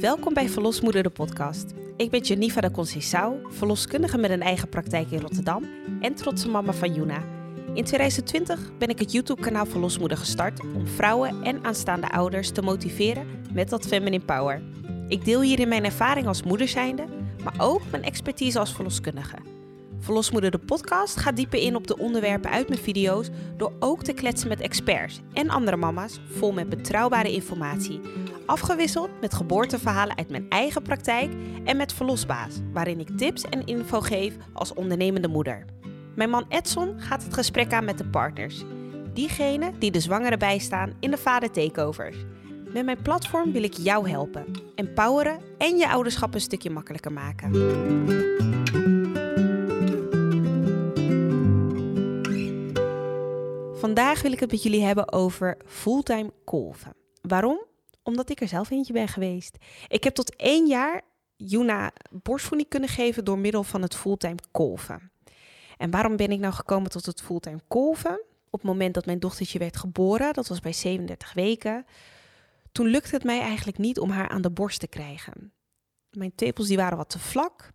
Welkom bij Verlosmoeder de podcast. Ik ben Janiva de Conceição, verloskundige met een eigen praktijk in Rotterdam en trotse mama van Juna. In 2020 ben ik het YouTube-kanaal Verlosmoeder gestart om vrouwen en aanstaande ouders te motiveren met dat feminine power. Ik deel hierin mijn ervaring als moeder zijnde, maar ook mijn expertise als verloskundige. Verlosmoeder de podcast gaat dieper in op de onderwerpen uit mijn video's door ook te kletsen met experts en andere mama's vol met betrouwbare informatie. Afgewisseld met geboorteverhalen uit mijn eigen praktijk en met Verlosbaas, waarin ik tips en info geef als ondernemende moeder. Mijn man Edson gaat het gesprek aan met de partners. Diegenen die de zwangere bijstaan in de vader takeovers. Met mijn platform wil ik jou helpen, empoweren en je ouderschap een stukje makkelijker maken. Vandaag wil ik het met jullie hebben over fulltime kolven. Waarom? Omdat ik er zelf eentje ben geweest. Ik heb tot één jaar Juna borstvoeding kunnen geven door middel van het fulltime kolven. En waarom ben ik nou gekomen tot het fulltime kolven? Op het moment dat mijn dochtertje werd geboren, dat was bij 37 weken, toen lukte het mij eigenlijk niet om haar aan de borst te krijgen. Mijn tepels die waren wat te vlak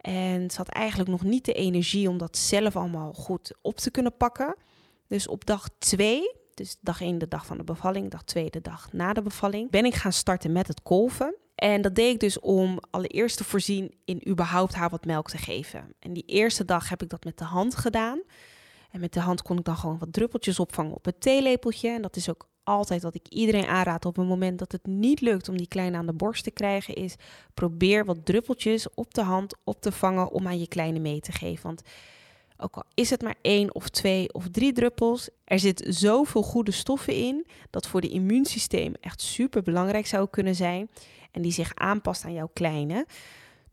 en ze had eigenlijk nog niet de energie om dat zelf allemaal goed op te kunnen pakken. Dus op dag 2, dus dag 1 de dag van de bevalling, dag 2 de dag na de bevalling, ben ik gaan starten met het kolven. En dat deed ik dus om allereerst te voorzien in überhaupt haar wat melk te geven. En die eerste dag heb ik dat met de hand gedaan. En met de hand kon ik dan gewoon wat druppeltjes opvangen op het theelepeltje. En dat is ook altijd wat ik iedereen aanraad op het moment dat het niet lukt om die kleine aan de borst te krijgen, is probeer wat druppeltjes op de hand op te vangen om aan je kleine mee te geven. Want ook al is het maar één of twee of drie druppels, er zit zoveel goede stoffen in dat voor het immuunsysteem echt super belangrijk zou kunnen zijn en die zich aanpast aan jouw kleine.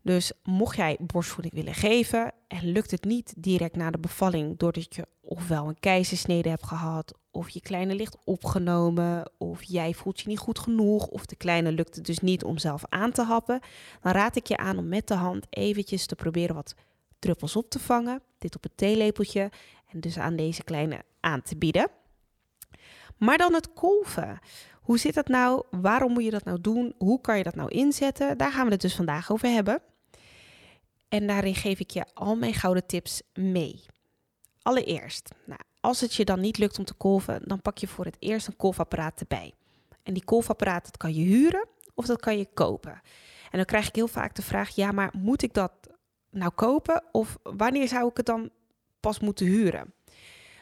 Dus mocht jij borstvoeding willen geven en lukt het niet direct na de bevalling doordat je ofwel een keizersnede hebt gehad of je kleine ligt opgenomen of jij voelt je niet goed genoeg of de kleine lukt het dus niet om zelf aan te happen, dan raad ik je aan om met de hand eventjes te proberen wat druppels op te vangen, dit op het theelepeltje en dus aan deze kleine aan te bieden. Maar dan het kolven. Hoe zit dat nou? Waarom moet je dat nou doen? Hoe kan je dat nou inzetten? Daar gaan we het dus vandaag over hebben. En daarin geef ik je al mijn gouden tips mee. Allereerst, nou, als het je dan niet lukt om te kolven, dan pak je voor het eerst een kolfapparaat erbij. En die kolfapparaat, dat kan je huren of dat kan je kopen. En dan krijg ik heel vaak de vraag, ja, maar moet ik dat nou kopen of wanneer zou ik het dan pas moeten huren?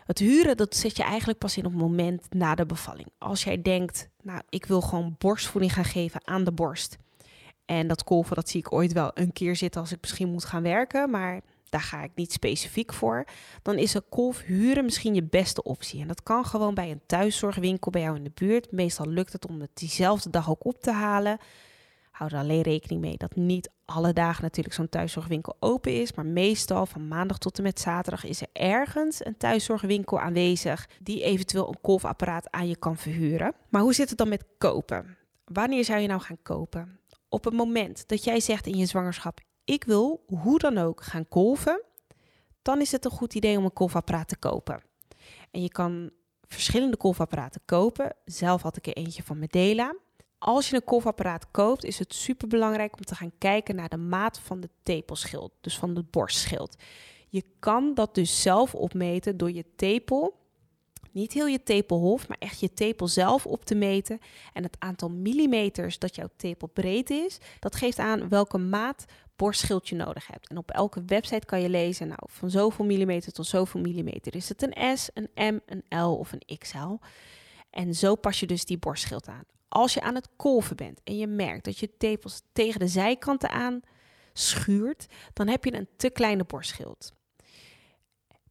Het huren, dat zet je eigenlijk pas in op het moment na de bevalling. Als jij denkt, nou, ik wil gewoon borstvoeding gaan geven aan de borst. En dat kolven, dat zie ik ooit wel een keer zitten als ik misschien moet gaan werken, maar daar ga ik niet specifiek voor. Dan is een kolf huren misschien je beste optie. En dat kan gewoon bij een thuiszorgwinkel bij jou in de buurt. Meestal lukt het om het diezelfde dag ook op te halen. Hou er alleen rekening mee dat niet alle dagen natuurlijk zo'n thuiszorgwinkel open is. Maar meestal van maandag tot en met zaterdag is er ergens een thuiszorgwinkel aanwezig die eventueel een kolfapparaat aan je kan verhuren. Maar hoe zit het dan met kopen? Wanneer zou je nou gaan kopen? Op het moment dat jij zegt in je zwangerschap: ik wil hoe dan ook gaan kolven, dan is het een goed idee om een kolfapparaat te kopen. En je kan verschillende kolfapparaten kopen. Zelf had ik er eentje van Medela. Als je een kolfapparaat koopt, is het super belangrijk om te gaan kijken naar de maat van de tepelschild, dus van het borstschild. Je kan dat dus zelf opmeten door je tepel, niet heel je tepelhof, maar echt je tepel zelf op te meten. En het aantal millimeters dat jouw tepel breed is, dat geeft aan welke maat borstschild je nodig hebt. En op elke website kan je lezen, nou, van zoveel millimeter tot zoveel millimeter. Is het een S, een M, een L of een XL? En zo pas je dus die borstschild aan. Als je aan het kolven bent en je merkt dat je tepels tegen de zijkanten aan schuurt, dan heb je een te kleine borstschild.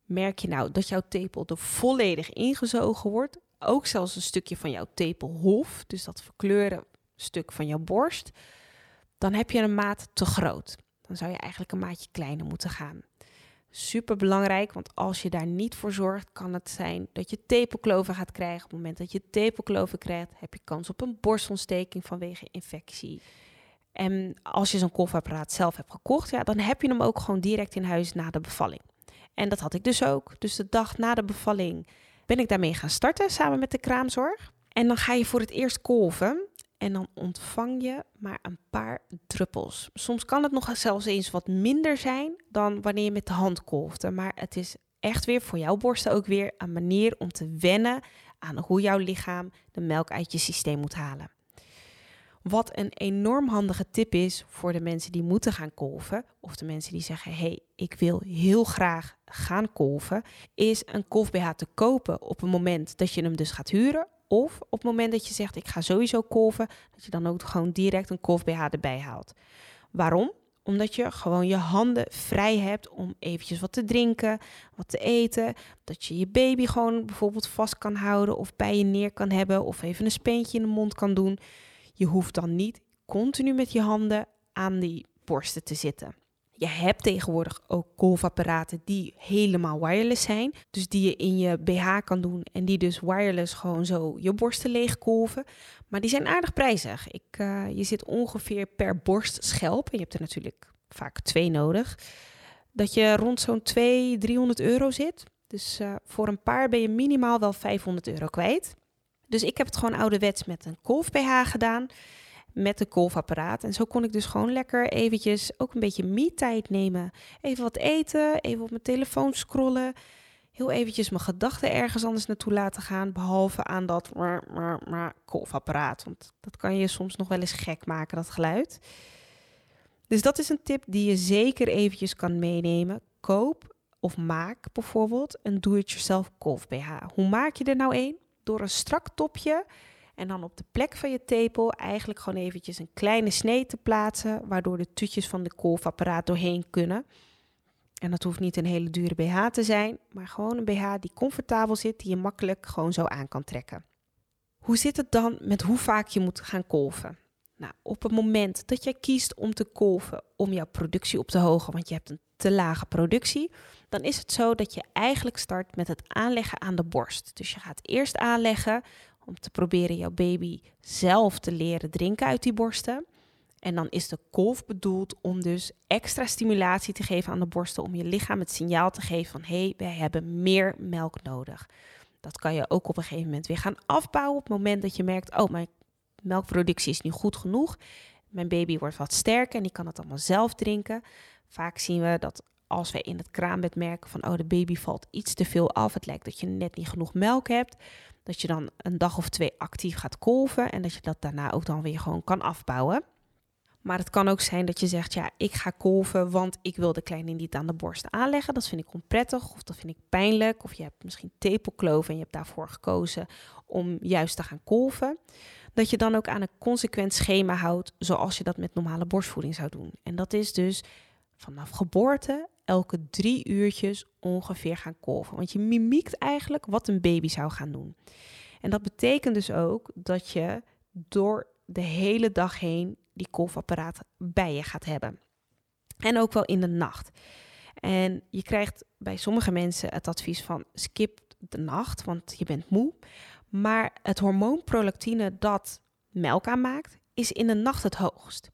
Merk je nou dat jouw tepel er volledig ingezogen wordt, ook zelfs een stukje van jouw tepelhof, dus dat verkleuren stuk van jouw borst, dan heb je een maat te groot. Dan zou je eigenlijk een maatje kleiner moeten gaan. Super belangrijk, want als je daar niet voor zorgt, kan het zijn dat je tepelkloven gaat krijgen. Op het moment dat je tepelkloven krijgt, heb je kans op een borstontsteking vanwege infectie. En als je zo'n kolfapparaat zelf hebt gekocht, ja, dan heb je hem ook gewoon direct in huis na de bevalling. En dat had ik dus ook. Dus de dag na de bevalling ben ik daarmee gaan starten samen met de kraamzorg. En dan ga je voor het eerst kolven. En dan ontvang je maar een paar druppels. Soms kan het nog zelfs eens wat minder zijn dan wanneer je met de hand kolfde. Maar het is echt weer voor jouw borsten ook weer een manier om te wennen aan hoe jouw lichaam de melk uit je systeem moet halen. Wat een enorm handige tip is voor de mensen die moeten gaan kolven, of de mensen die zeggen: hey, ik wil heel graag gaan kolven, is een kolf BH te kopen op het moment dat je hem dus gaat huren. Of op het moment dat je zegt: ik ga sowieso kolven, dat je dan ook gewoon direct een kolf BH erbij haalt. Waarom? Omdat je gewoon je handen vrij hebt om eventjes wat te drinken, wat te eten. Dat je je baby gewoon bijvoorbeeld vast kan houden of bij je neer kan hebben of even een speentje in de mond kan doen. Je hoeft dan niet continu met je handen aan die borsten te zitten. Je hebt tegenwoordig ook golfapparaten die helemaal wireless zijn. Dus die je in je BH kan doen en die dus wireless gewoon zo je borsten leeg kolven. Maar die zijn aardig prijzig. Ik, uh, je zit ongeveer per borstschelp, en je hebt er natuurlijk vaak twee nodig, dat je rond zo'n 200, 300 euro zit. Dus uh, voor een paar ben je minimaal wel 500 euro kwijt. Dus ik heb het gewoon ouderwets met een kolf BH gedaan. Met een kolfapparaat. En zo kon ik dus gewoon lekker eventjes ook een beetje me-tijd nemen. Even wat eten, even op mijn telefoon scrollen. Heel eventjes mijn gedachten ergens anders naartoe laten gaan. Behalve aan dat kolfapparaat. Want dat kan je soms nog wel eens gek maken, dat geluid. Dus dat is een tip die je zeker eventjes kan meenemen. Koop of maak bijvoorbeeld een do-it-yourself kolf BH. Hoe maak je er nou een? door een strak topje en dan op de plek van je tepel eigenlijk gewoon eventjes een kleine snee te plaatsen, waardoor de tutjes van de kolfapparaat doorheen kunnen. En dat hoeft niet een hele dure BH te zijn, maar gewoon een BH die comfortabel zit, die je makkelijk gewoon zo aan kan trekken. Hoe zit het dan met hoe vaak je moet gaan kolven? Nou, op het moment dat jij kiest om te kolven om jouw productie op te hogen, want je hebt een te lage productie, dan is het zo dat je eigenlijk start met het aanleggen aan de borst. Dus je gaat eerst aanleggen om te proberen jouw baby zelf te leren drinken uit die borsten. En dan is de kolf bedoeld om dus extra stimulatie te geven aan de borsten, om je lichaam het signaal te geven van hé, hey, wij hebben meer melk nodig. Dat kan je ook op een gegeven moment weer gaan afbouwen op het moment dat je merkt, oh, mijn melkproductie is nu goed genoeg. Mijn baby wordt wat sterker en die kan het allemaal zelf drinken. Vaak zien we dat als we in het kraambed merken van oh de baby valt iets te veel af, het lijkt dat je net niet genoeg melk hebt, dat je dan een dag of twee actief gaat kolven en dat je dat daarna ook dan weer gewoon kan afbouwen. Maar het kan ook zijn dat je zegt, ja, ik ga kolven, want ik wil de kleine niet aan de borst aanleggen. Dat vind ik onprettig of dat vind ik pijnlijk. Of je hebt misschien tepelkloof en je hebt daarvoor gekozen om juist te gaan kolven. Dat je dan ook aan een consequent schema houdt, zoals je dat met normale borstvoeding zou doen. En dat is dus vanaf geboorte elke drie uurtjes ongeveer gaan kolven. Want je mimiekt eigenlijk wat een baby zou gaan doen. En dat betekent dus ook dat je door de hele dag heen die kolfapparaat bij je gaat hebben. En ook wel in de nacht. En je krijgt bij sommige mensen het advies van skip de nacht, want je bent moe. Maar het hormoon prolactine dat melk aanmaakt, is in de nacht het hoogst.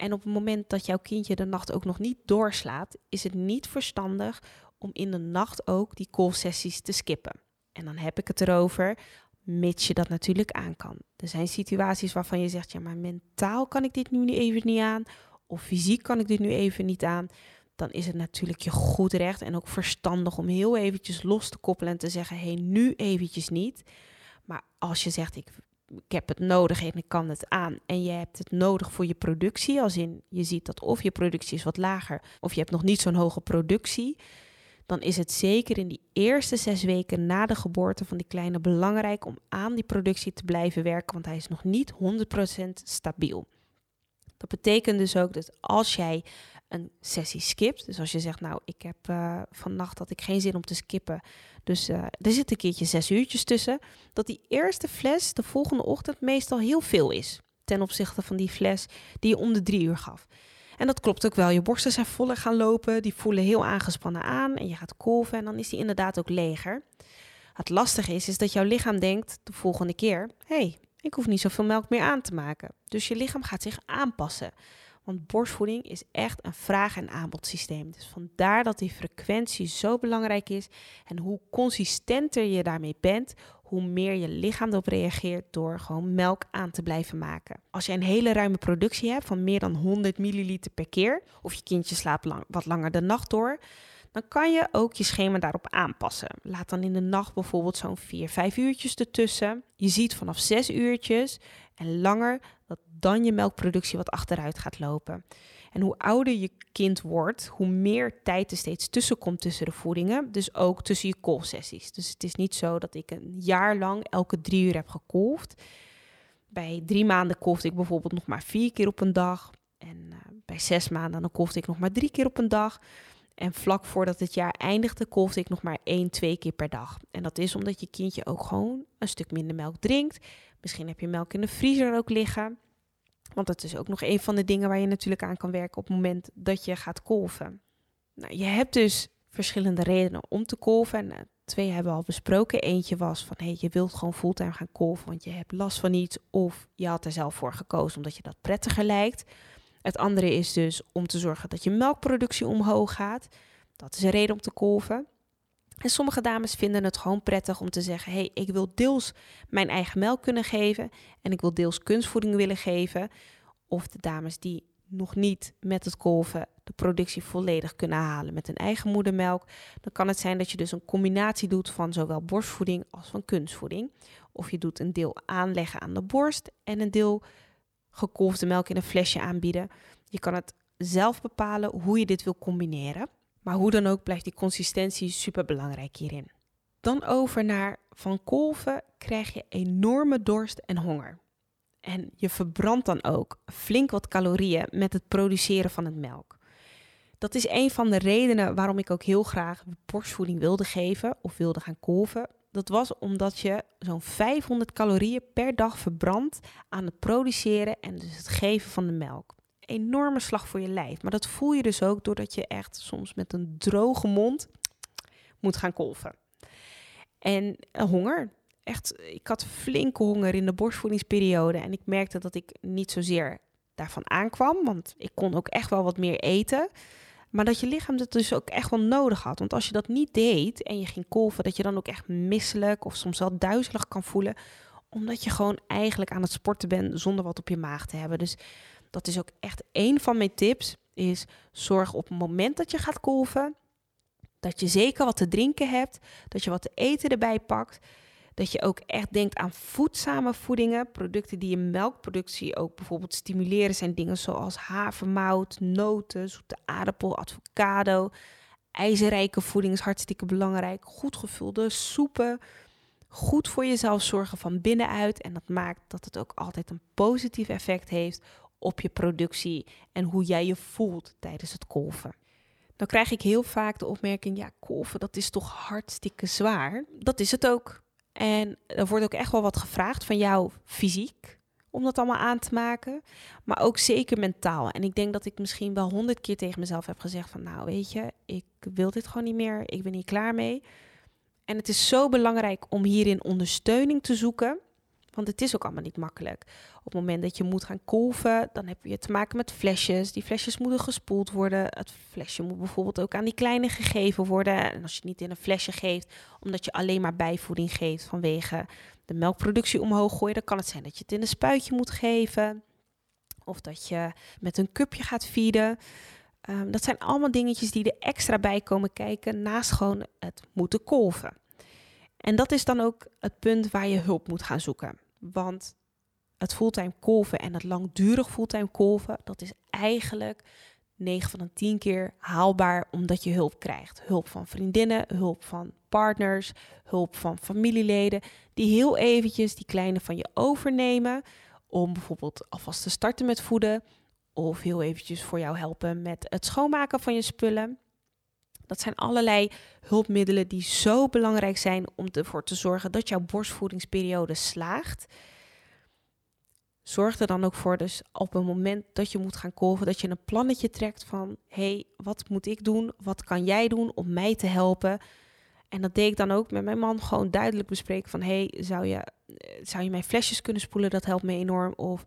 En op het moment dat jouw kindje de nacht ook nog niet doorslaat, is het niet verstandig om in de nacht ook die kolfsessies te skippen. En dan heb ik het erover, mits je dat natuurlijk aan kan. Er zijn situaties waarvan je zegt, ja, maar mentaal kan ik dit nu even niet aan, of fysiek kan ik dit nu even niet aan. Dan is het natuurlijk je goed recht en ook verstandig om heel eventjes los te koppelen en te zeggen, hé, hey, nu eventjes niet. Maar als je zegt, ik ik heb het nodig en ik kan het aan. En je hebt het nodig voor je productie. Als in je ziet dat of je productie is wat lager of je hebt nog niet zo'n hoge productie. Dan is het zeker in die eerste zes weken na de geboorte van die kleine belangrijk om aan die productie te blijven werken. Want hij is nog niet 100% stabiel. Dat betekent dus ook dat als jij een sessie skipt. Dus als je zegt, nou, ik heb uh, vannacht had ik geen zin om te skippen. Dus uh, er zit een keertje zes uurtjes tussen. Dat die eerste fles de volgende ochtend meestal heel veel is. Ten opzichte van die fles die je om de drie uur gaf. En dat klopt ook wel. Je borsten zijn voller gaan lopen. Die voelen heel aangespannen aan. En je gaat kolven en dan is die inderdaad ook leger. Het lastige is, is dat jouw lichaam denkt de volgende keer... hey, ik hoef niet zoveel melk meer aan te maken. Dus je lichaam gaat zich aanpassen. Want borstvoeding is echt een vraag- en aanbodsysteem. Dus vandaar dat die frequentie zo belangrijk is. En hoe consistenter je daarmee bent, hoe meer je lichaam erop reageert door gewoon melk aan te blijven maken. Als je een hele ruime productie hebt van meer dan 100 milliliter per keer, of je kindje slaapt lang, wat langer de nacht door, dan kan je ook je schema daarop aanpassen. Laat dan in de nacht bijvoorbeeld zo'n 4, 5 uurtjes ertussen. Je ziet vanaf 6 uurtjes en langer dat dan je melkproductie wat achteruit gaat lopen. En hoe ouder je kind wordt, hoe meer tijd er steeds tussen komt tussen de voedingen. Dus ook tussen je kolfsessies. Dus het is niet zo dat ik een jaar lang elke drie uur heb gekolfd. Bij drie maanden kolfde ik bijvoorbeeld nog maar vier keer op een dag. En uh, bij zes maanden dan kolfde ik nog maar drie keer op een dag. En vlak voordat het jaar eindigde, kolfde ik nog maar één, twee keer per dag. En dat is omdat je kindje ook gewoon een stuk minder melk drinkt. Misschien heb je melk in de vriezer ook liggen. Want dat is ook nog een van de dingen waar je natuurlijk aan kan werken op het moment dat je gaat kolven. Nou, je hebt dus verschillende redenen om te kolven. En uh, twee hebben we al besproken. Eentje was van hey, je wilt gewoon fulltime gaan kolven, want je hebt last van iets. Of je had er zelf voor gekozen omdat je dat prettiger lijkt. Het andere is dus om te zorgen dat je melkproductie omhoog gaat. Dat is een reden om te kolven. En sommige dames vinden het gewoon prettig om te zeggen: hey, ik wil deels mijn eigen melk kunnen geven en ik wil deels kunstvoeding willen geven. Of de dames die nog niet met het kolven de productie volledig kunnen halen met hun eigen moedermelk. Dan kan het zijn dat je dus een combinatie doet van zowel borstvoeding als van kunstvoeding. Of je doet een deel aanleggen aan de borst en een deel gekolfde melk in een flesje aanbieden. Je kan het zelf bepalen hoe je dit wil combineren. Maar hoe dan ook blijft die consistentie super belangrijk hierin. Dan over naar van kolven krijg je enorme dorst en honger. En je verbrandt dan ook flink wat calorieën met het produceren van het melk. Dat is een van de redenen waarom ik ook heel graag borstvoeding wilde geven of wilde gaan kolven. Dat was omdat je zo'n 500 calorieën per dag verbrandt aan het produceren en dus het geven van de melk enorme slag voor je lijf. Maar dat voel je dus ook doordat je echt soms met een droge mond moet gaan kolven. En uh, honger. Echt, ik had flinke honger in de borstvoedingsperiode. En ik merkte dat ik niet zozeer daarvan aankwam. Want ik kon ook echt wel wat meer eten. Maar dat je lichaam dat dus ook echt wel nodig had. Want als je dat niet deed en je ging kolven, dat je dan ook echt misselijk of soms wel duizelig kan voelen. Omdat je gewoon eigenlijk aan het sporten bent zonder wat op je maag te hebben. Dus dat is ook echt één van mijn tips, is zorg op het moment dat je gaat kolven, dat je zeker wat te drinken hebt, dat je wat te eten erbij pakt, dat je ook echt denkt aan voedzame voedingen, producten die je melkproductie ook bijvoorbeeld stimuleren, zijn dingen zoals havermout, noten, zoete aardappel, avocado. IJzerrijke voeding is hartstikke belangrijk. Goed gevulde soepen. Goed voor jezelf zorgen van binnenuit. En dat maakt dat het ook altijd een positief effect heeft op je productie en hoe jij je voelt tijdens het kolven. Dan krijg ik heel vaak de opmerking: ja, kolven, dat is toch hartstikke zwaar. Dat is het ook. En er wordt ook echt wel wat gevraagd van jou fysiek om dat allemaal aan te maken, maar ook zeker mentaal. En ik denk dat ik misschien wel honderd keer tegen mezelf heb gezegd van, nou weet je, ik wil dit gewoon niet meer, ik ben hier klaar mee. En het is zo belangrijk om hierin ondersteuning te zoeken want het is ook allemaal niet makkelijk. Op het moment dat je moet gaan kolven, dan heb je te maken met flesjes. Die flesjes moeten gespoeld worden. Het flesje moet bijvoorbeeld ook aan die kleine gegeven worden. En als je niet in een flesje geeft, omdat je alleen maar bijvoeding geeft vanwege de melkproductie omhoog gooien, dan kan het zijn dat je het in een spuitje moet geven. Of dat je met een cupje gaat feeden. Um, dat zijn allemaal dingetjes die er extra bij komen kijken naast gewoon het moeten kolven. En dat is dan ook het punt waar je hulp moet gaan zoeken. Want het fulltime kolven en het langdurig fulltime kolven, dat is eigenlijk 9 van de 10 keer haalbaar omdat je hulp krijgt. Hulp van vriendinnen, hulp van partners, hulp van familieleden, die heel eventjes die kleine van je overnemen om bijvoorbeeld alvast te starten met voeden of heel eventjes voor jou helpen met het schoonmaken van je spullen. Dat zijn allerlei hulpmiddelen die zo belangrijk zijn om ervoor te zorgen dat jouw borstvoedingsperiode slaagt. Zorg er dan ook voor, dus op het moment dat je moet gaan kolven, dat je een plannetje trekt van: hey, wat moet ik doen? Wat kan jij doen om mij te helpen? En dat deed ik dan ook met mijn man gewoon duidelijk bespreken van: hey, zou je, zou je mijn flesjes kunnen spoelen? Dat helpt me enorm. Of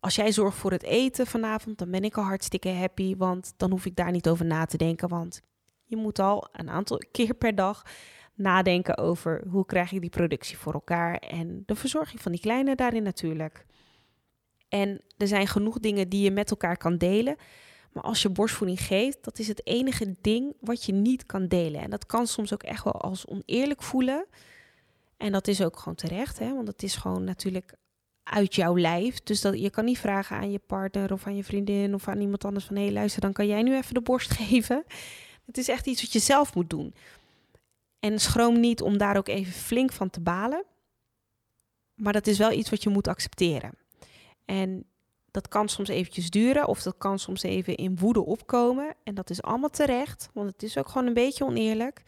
als jij zorgt voor het eten vanavond, dan ben ik al hartstikke happy, want dan hoef ik daar niet over na te denken, want je moet al een aantal keer per dag nadenken over hoe krijg ik die productie voor elkaar en de verzorging van die kleine daarin natuurlijk. En er zijn genoeg dingen die je met elkaar kan delen. Maar als je borstvoeding geeft, dat is het enige ding wat je niet kan delen. En dat kan soms ook echt wel als oneerlijk voelen. En dat is ook gewoon terecht, hè? want het is gewoon natuurlijk uit jouw lijf. Dus dat, je kan niet vragen aan je partner of aan je vriendin of aan iemand anders van... hé, luister, dan kan jij nu even de borst geven. Het is echt iets wat je zelf moet doen. En schroom niet om daar ook even flink van te balen. Maar dat is wel iets wat je moet accepteren. En dat kan soms eventjes duren of dat kan soms even in woede opkomen. En dat is allemaal terecht, want het is ook gewoon een beetje oneerlijk.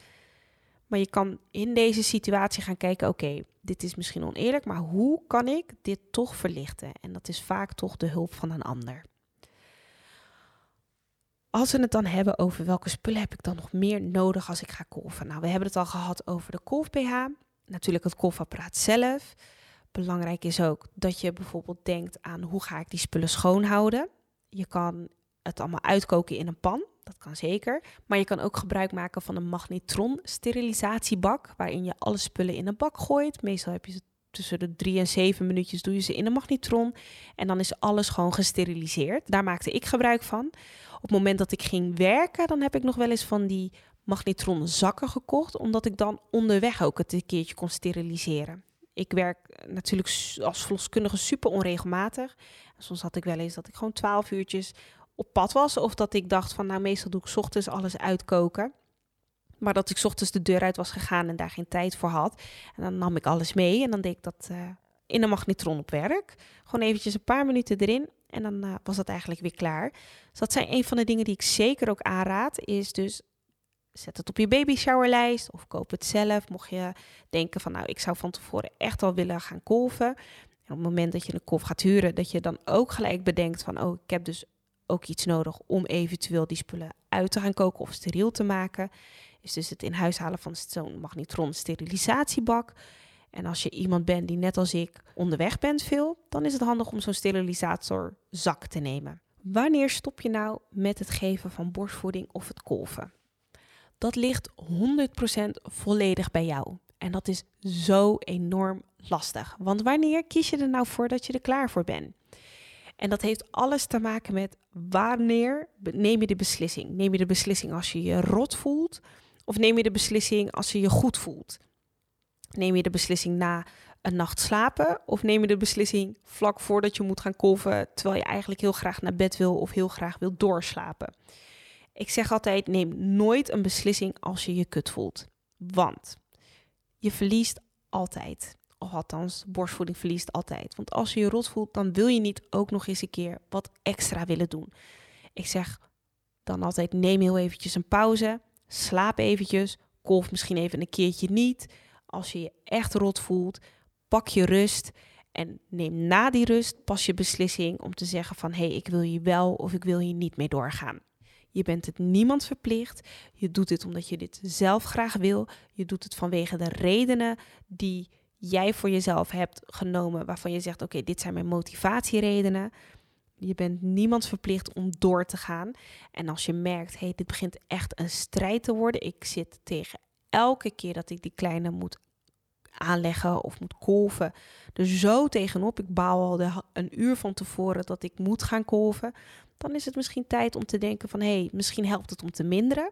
Maar je kan in deze situatie gaan kijken: oké, dit is misschien oneerlijk, maar hoe kan ik dit toch verlichten? En dat is vaak toch de hulp van een ander. Als we het dan hebben over welke spullen heb ik dan nog meer nodig als ik ga kolven. Nou, we hebben het al gehad over de kolf-pH, natuurlijk het kolfapparaat zelf. Belangrijk is ook dat je bijvoorbeeld denkt aan hoe ga ik die spullen schoonhouden. Je kan het allemaal uitkoken in een pan, dat kan zeker. Maar je kan ook gebruik maken van een magnetron sterilisatiebak, waarin je alle spullen in een bak gooit. Meestal heb je ze tussen de drie en zeven minuutjes doe je ze in een magnetron en dan is alles gewoon gesteriliseerd. Daar maakte ik gebruik van. Op het moment dat ik ging werken, dan heb ik nog wel eens van die magnetron zakken gekocht, omdat ik dan onderweg ook het een keertje kon steriliseren. Ik werk natuurlijk als verloskundige super onregelmatig. Soms had ik wel eens dat ik gewoon twaalf uurtjes op pad was. Of dat ik dacht van nou meestal doe ik ochtends alles uitkoken. Maar dat ik ochtends de deur uit was gegaan en daar geen tijd voor had. En dan nam ik alles mee en dan deed ik dat uh, in een magnetron op werk. Gewoon eventjes een paar minuten erin en dan uh, was dat eigenlijk weer klaar. Dus dat zijn een van de dingen die ik zeker ook aanraad. Is dus zet het op je baby showerlijst of koop het zelf. Mocht je denken van nou, ik zou van tevoren echt wel willen gaan kolven. En op het moment dat je een kolf gaat huren, dat je dan ook gelijk bedenkt van oh, ik heb dus ook iets nodig om eventueel die spullen uit te gaan koken of steriel te maken. Is dus het in huis halen van zo'n magnetron sterilisatiebak. En als je iemand bent die net als ik onderweg bent veel, dan is het handig om zo'n sterilisator-zak te nemen. Wanneer stop je nou met het geven van borstvoeding of het kolven? dat ligt 100% volledig bij jou. En dat is zo enorm lastig. Want wanneer kies je er nou voor dat je er klaar voor bent? En dat heeft alles te maken met wanneer neem je de beslissing? Neem je de beslissing als je je rot voelt? Of neem je de beslissing als je je goed voelt? Neem je de beslissing na een nacht slapen? Of neem je de beslissing vlak voordat je moet gaan kolven, terwijl je eigenlijk heel graag naar bed wil of heel graag wil doorslapen? Ik zeg altijd: neem nooit een beslissing als je je kut voelt. Want je verliest altijd. Of althans, borstvoeding verliest altijd. Want als je je rot voelt, dan wil je niet ook nog eens een keer wat extra willen doen. Ik zeg dan altijd: neem heel eventjes een pauze. Slaap eventjes. Kolf misschien even een keertje niet. Als je je echt rot voelt, pak je rust. En neem na die rust pas je beslissing om te zeggen van hé, hey, ik wil hier wel of ik wil hier niet mee doorgaan. Je bent het niemand verplicht. Je doet dit omdat je dit zelf graag wil. Je doet het vanwege de redenen die jij voor jezelf hebt genomen, waarvan je zegt: Oké, dit zijn mijn motivatieredenen. Je bent niemand verplicht om door te gaan. En als je merkt, hey, dit begint echt een strijd te worden. Ik zit tegen elke keer dat ik die kleine moet aanleggen of moet kolven. Er zo tegenop. Ik bouw al de, een uur van tevoren dat ik moet gaan kolven dan is het misschien tijd om te denken van hé, hey, misschien helpt het om te minderen.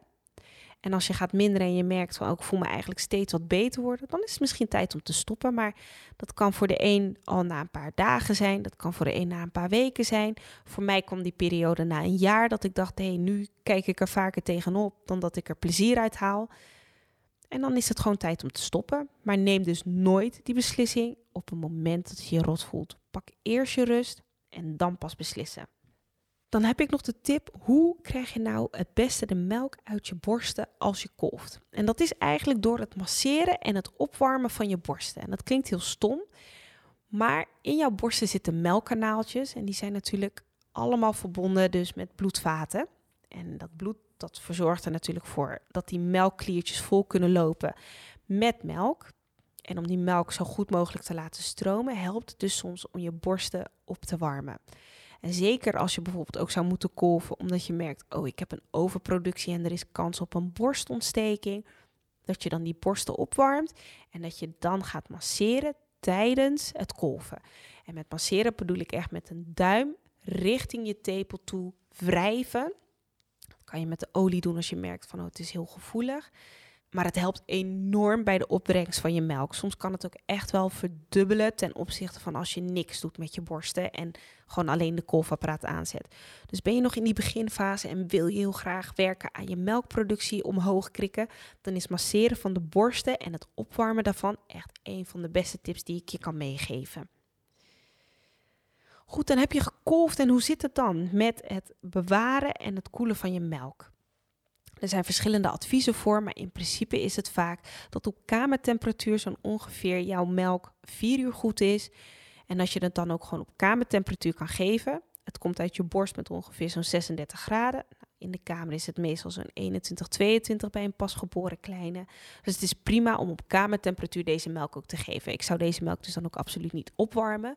En als je gaat minderen en je merkt van oh, voel me eigenlijk steeds wat beter worden, dan is het misschien tijd om te stoppen. Maar dat kan voor de een al na een paar dagen zijn, dat kan voor de een na een paar weken zijn. Voor mij kwam die periode na een jaar dat ik dacht, hé, hey, nu kijk ik er vaker tegenop dan dat ik er plezier uit haal. En dan is het gewoon tijd om te stoppen. Maar neem dus nooit die beslissing op het moment dat je je rot voelt. Pak eerst je rust en dan pas beslissen. Dan heb ik nog de tip: hoe krijg je nou het beste de melk uit je borsten als je kolft? En dat is eigenlijk door het masseren en het opwarmen van je borsten. En dat klinkt heel stom, maar in jouw borsten zitten melkkanaaltjes en die zijn natuurlijk allemaal verbonden dus met bloedvaten. En dat bloed dat verzorgt er natuurlijk voor dat die melkkliertjes vol kunnen lopen met melk. En om die melk zo goed mogelijk te laten stromen, helpt het dus soms om je borsten op te warmen. En zeker als je bijvoorbeeld ook zou moeten kolven omdat je merkt, oh ik heb een overproductie en er is kans op een borstontsteking, dat je dan die borsten opwarmt en dat je dan gaat masseren tijdens het kolven. En met masseren bedoel ik echt met een duim richting je tepel toe wrijven. Kan je met de olie doen als je merkt van oh, het is heel gevoelig. Maar het helpt enorm bij de opbrengst van je melk. Soms kan het ook echt wel verdubbelen ten opzichte van als je niks doet met je borsten en gewoon alleen de kolfapparaat aanzet. Dus ben je nog in die beginfase en wil je heel graag werken aan je melkproductie omhoog krikken, dan is masseren van de borsten en het opwarmen daarvan echt een van de beste tips die ik je kan meegeven. Goed, dan heb je gekolfd en hoe zit het dan met het bewaren en het koelen van je melk? Er zijn verschillende adviezen voor, maar in principe is het vaak dat op kamertemperatuur zo'n ongeveer jouw melk 4 uur goed is. En als je het dan ook gewoon op kamertemperatuur kan geven, het komt uit je borst met ongeveer zo'n 36 graden. Nou, in de kamer is het meestal zo'n 21, 22 bij een pasgeboren kleine. Dus het is prima om op kamertemperatuur deze melk ook te geven. Ik zou deze melk dus dan ook absoluut niet opwarmen.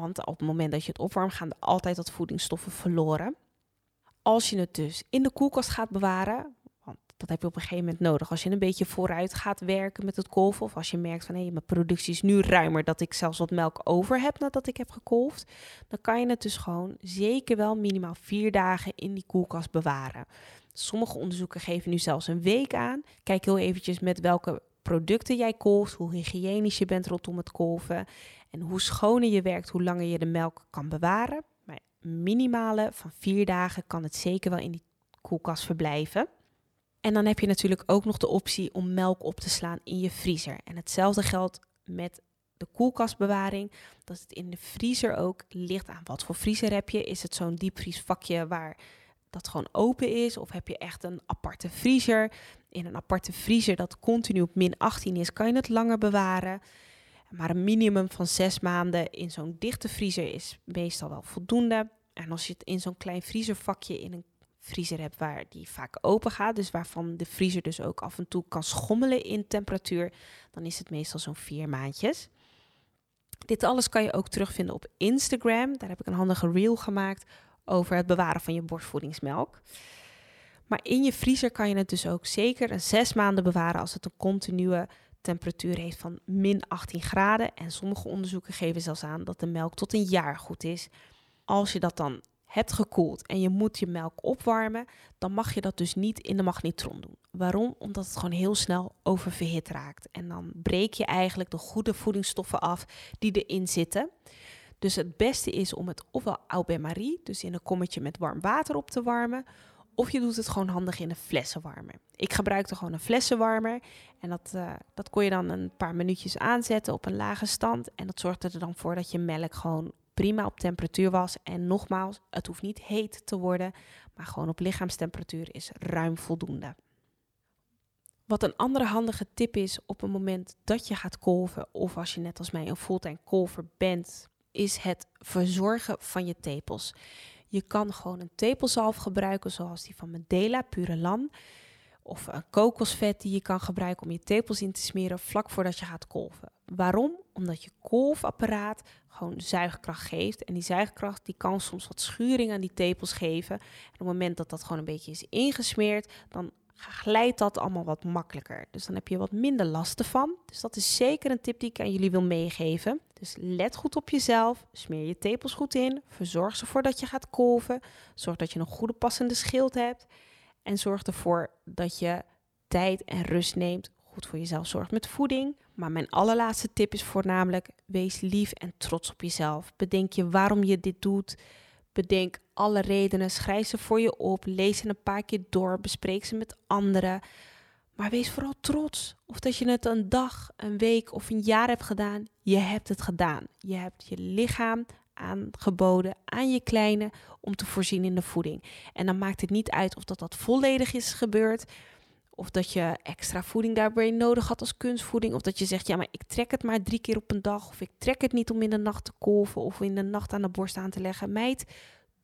Want op het moment dat je het opwarmt, gaan er altijd wat voedingsstoffen verloren als je het dus in de koelkast gaat bewaren, want dat heb je op een gegeven moment nodig. Als je een beetje vooruit gaat werken met het kolven, of als je merkt van hé, mijn productie is nu ruimer, dat ik zelfs wat melk over heb nadat ik heb gekolfd, dan kan je het dus gewoon zeker wel minimaal vier dagen in die koelkast bewaren. Sommige onderzoeken geven nu zelfs een week aan. Kijk heel eventjes met welke producten jij kolft, hoe hygiënisch je bent rondom het kolven en hoe schoner je werkt, hoe langer je de melk kan bewaren minimale van vier dagen kan het zeker wel in die koelkast verblijven. En dan heb je natuurlijk ook nog de optie om melk op te slaan in je vriezer. En hetzelfde geldt met de koelkastbewaring. Dat het in de vriezer ook ligt aan wat voor vriezer heb je. Is het zo'n diepvriesvakje waar dat gewoon open is? Of heb je echt een aparte vriezer? In een aparte vriezer dat continu op min 18 is, kan je het langer bewaren. Maar een minimum van zes maanden in zo'n dichte vriezer is meestal wel voldoende. En als je het in zo'n klein vriezervakje in een vriezer hebt waar die vaak open gaat, dus waarvan de vriezer dus ook af en toe kan schommelen in temperatuur, dan is het meestal zo'n vier maandjes. Dit alles kan je ook terugvinden op Instagram. Daar heb ik een handige reel gemaakt over het bewaren van je borstvoedingsmelk. Maar in je vriezer kan je het dus ook zeker een zes maanden bewaren als het een continue temperatuur heeft van min 18 graden. En sommige onderzoeken geven zelfs aan dat de melk tot een jaar goed is. Als je dat dan hebt gekoeld en je moet je melk opwarmen, dan mag je dat dus niet in de magnetron doen. Waarom? Omdat het gewoon heel snel oververhit raakt. En dan breek je eigenlijk de goede voedingsstoffen af die erin zitten. Dus het beste is om het ofwel au bain-marie, dus in een kommetje met warm water op te warmen, of je doet het gewoon handig in een flessenwarmer. Ik gebruikte gewoon een flessenwarmer. En dat, uh, dat kon je dan een paar minuutjes aanzetten op een lage stand. En dat zorgde er dan voor dat je melk gewoon prima op temperatuur was. En nogmaals, het hoeft niet heet te worden. Maar gewoon op lichaamstemperatuur is ruim voldoende. Wat een andere handige tip is op het moment dat je gaat kolven, of als je net als mij een fulltime kolver bent, is het verzorgen van je tepels. Je kan gewoon een tepelzalf gebruiken, zoals die van Medela, Pure Lan. Of een kokosvet die je kan gebruiken om je tepels in te smeren vlak voordat je gaat kolven. Waarom? Omdat je kolfapparaat gewoon zuigkracht geeft. En die zuigkracht die kan soms wat schuring aan die tepels geven. En op het moment dat dat gewoon een beetje is ingesmeerd, dan glijdt dat allemaal wat makkelijker. Dus dan heb je wat minder last ervan. Dus dat is zeker een tip die ik aan jullie wil meegeven. Dus let goed op jezelf, smeer je tepels goed in, verzorg ervoor dat je gaat kolven, zorg dat je een goede passende schild hebt en zorg ervoor dat je tijd en rust neemt, goed voor jezelf zorgt met voeding. Maar mijn allerlaatste tip is voornamelijk: wees lief en trots op jezelf. Bedenk je waarom je dit doet. Bedenk alle redenen, schrijf ze voor je op, lees ze een paar keer door, bespreek ze met anderen. Maar wees vooral trots. Of dat je het een dag, een week of een jaar hebt gedaan. Je hebt het gedaan. Je hebt je lichaam aangeboden aan je kleine om te voorzien in de voeding. En dan maakt het niet uit of dat, dat volledig is gebeurd. Of dat je extra voeding daarbij nodig had als kunstvoeding. Of dat je zegt, ja, maar ik trek het maar drie keer op een dag. Of ik trek het niet om in de nacht te kolven of in de nacht aan de borst aan te leggen. Meid,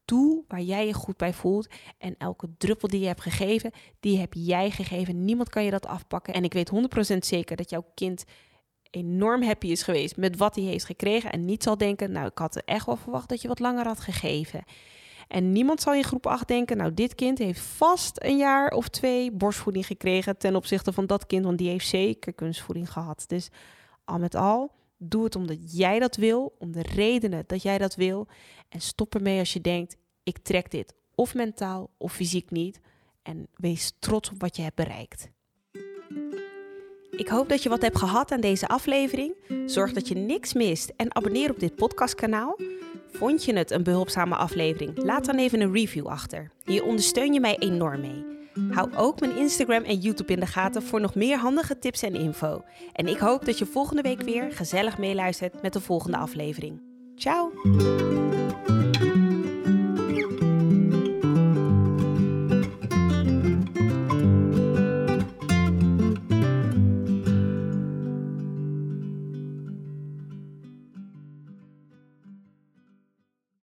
doe waar jij je goed bij voelt. En elke druppel die je hebt gegeven, die heb jij gegeven. Niemand kan je dat afpakken. En ik weet 100% zeker dat jouw kind enorm happy is geweest met wat hij heeft gekregen. En niet zal denken, nou, ik had er echt wel verwacht dat je wat langer had gegeven. En niemand zal in groep 8 denken, nou dit kind heeft vast een jaar of twee borstvoeding gekregen ten opzichte van dat kind, want die heeft zeker kunstvoeding gehad. Dus al met al, doe het omdat jij dat wil, om de redenen dat jij dat wil. En stop ermee als je denkt, ik trek dit of mentaal of fysiek niet. En wees trots op wat je hebt bereikt. Ik hoop dat je wat hebt gehad aan deze aflevering. Zorg dat je niks mist en abonneer op dit podcastkanaal. Vond je het een behulpzame aflevering? Laat dan even een review achter. Hier ondersteun je mij enorm mee. Hou ook mijn Instagram en YouTube in de gaten voor nog meer handige tips en info. En ik hoop dat je volgende week weer gezellig meeluistert met de volgende aflevering. Ciao!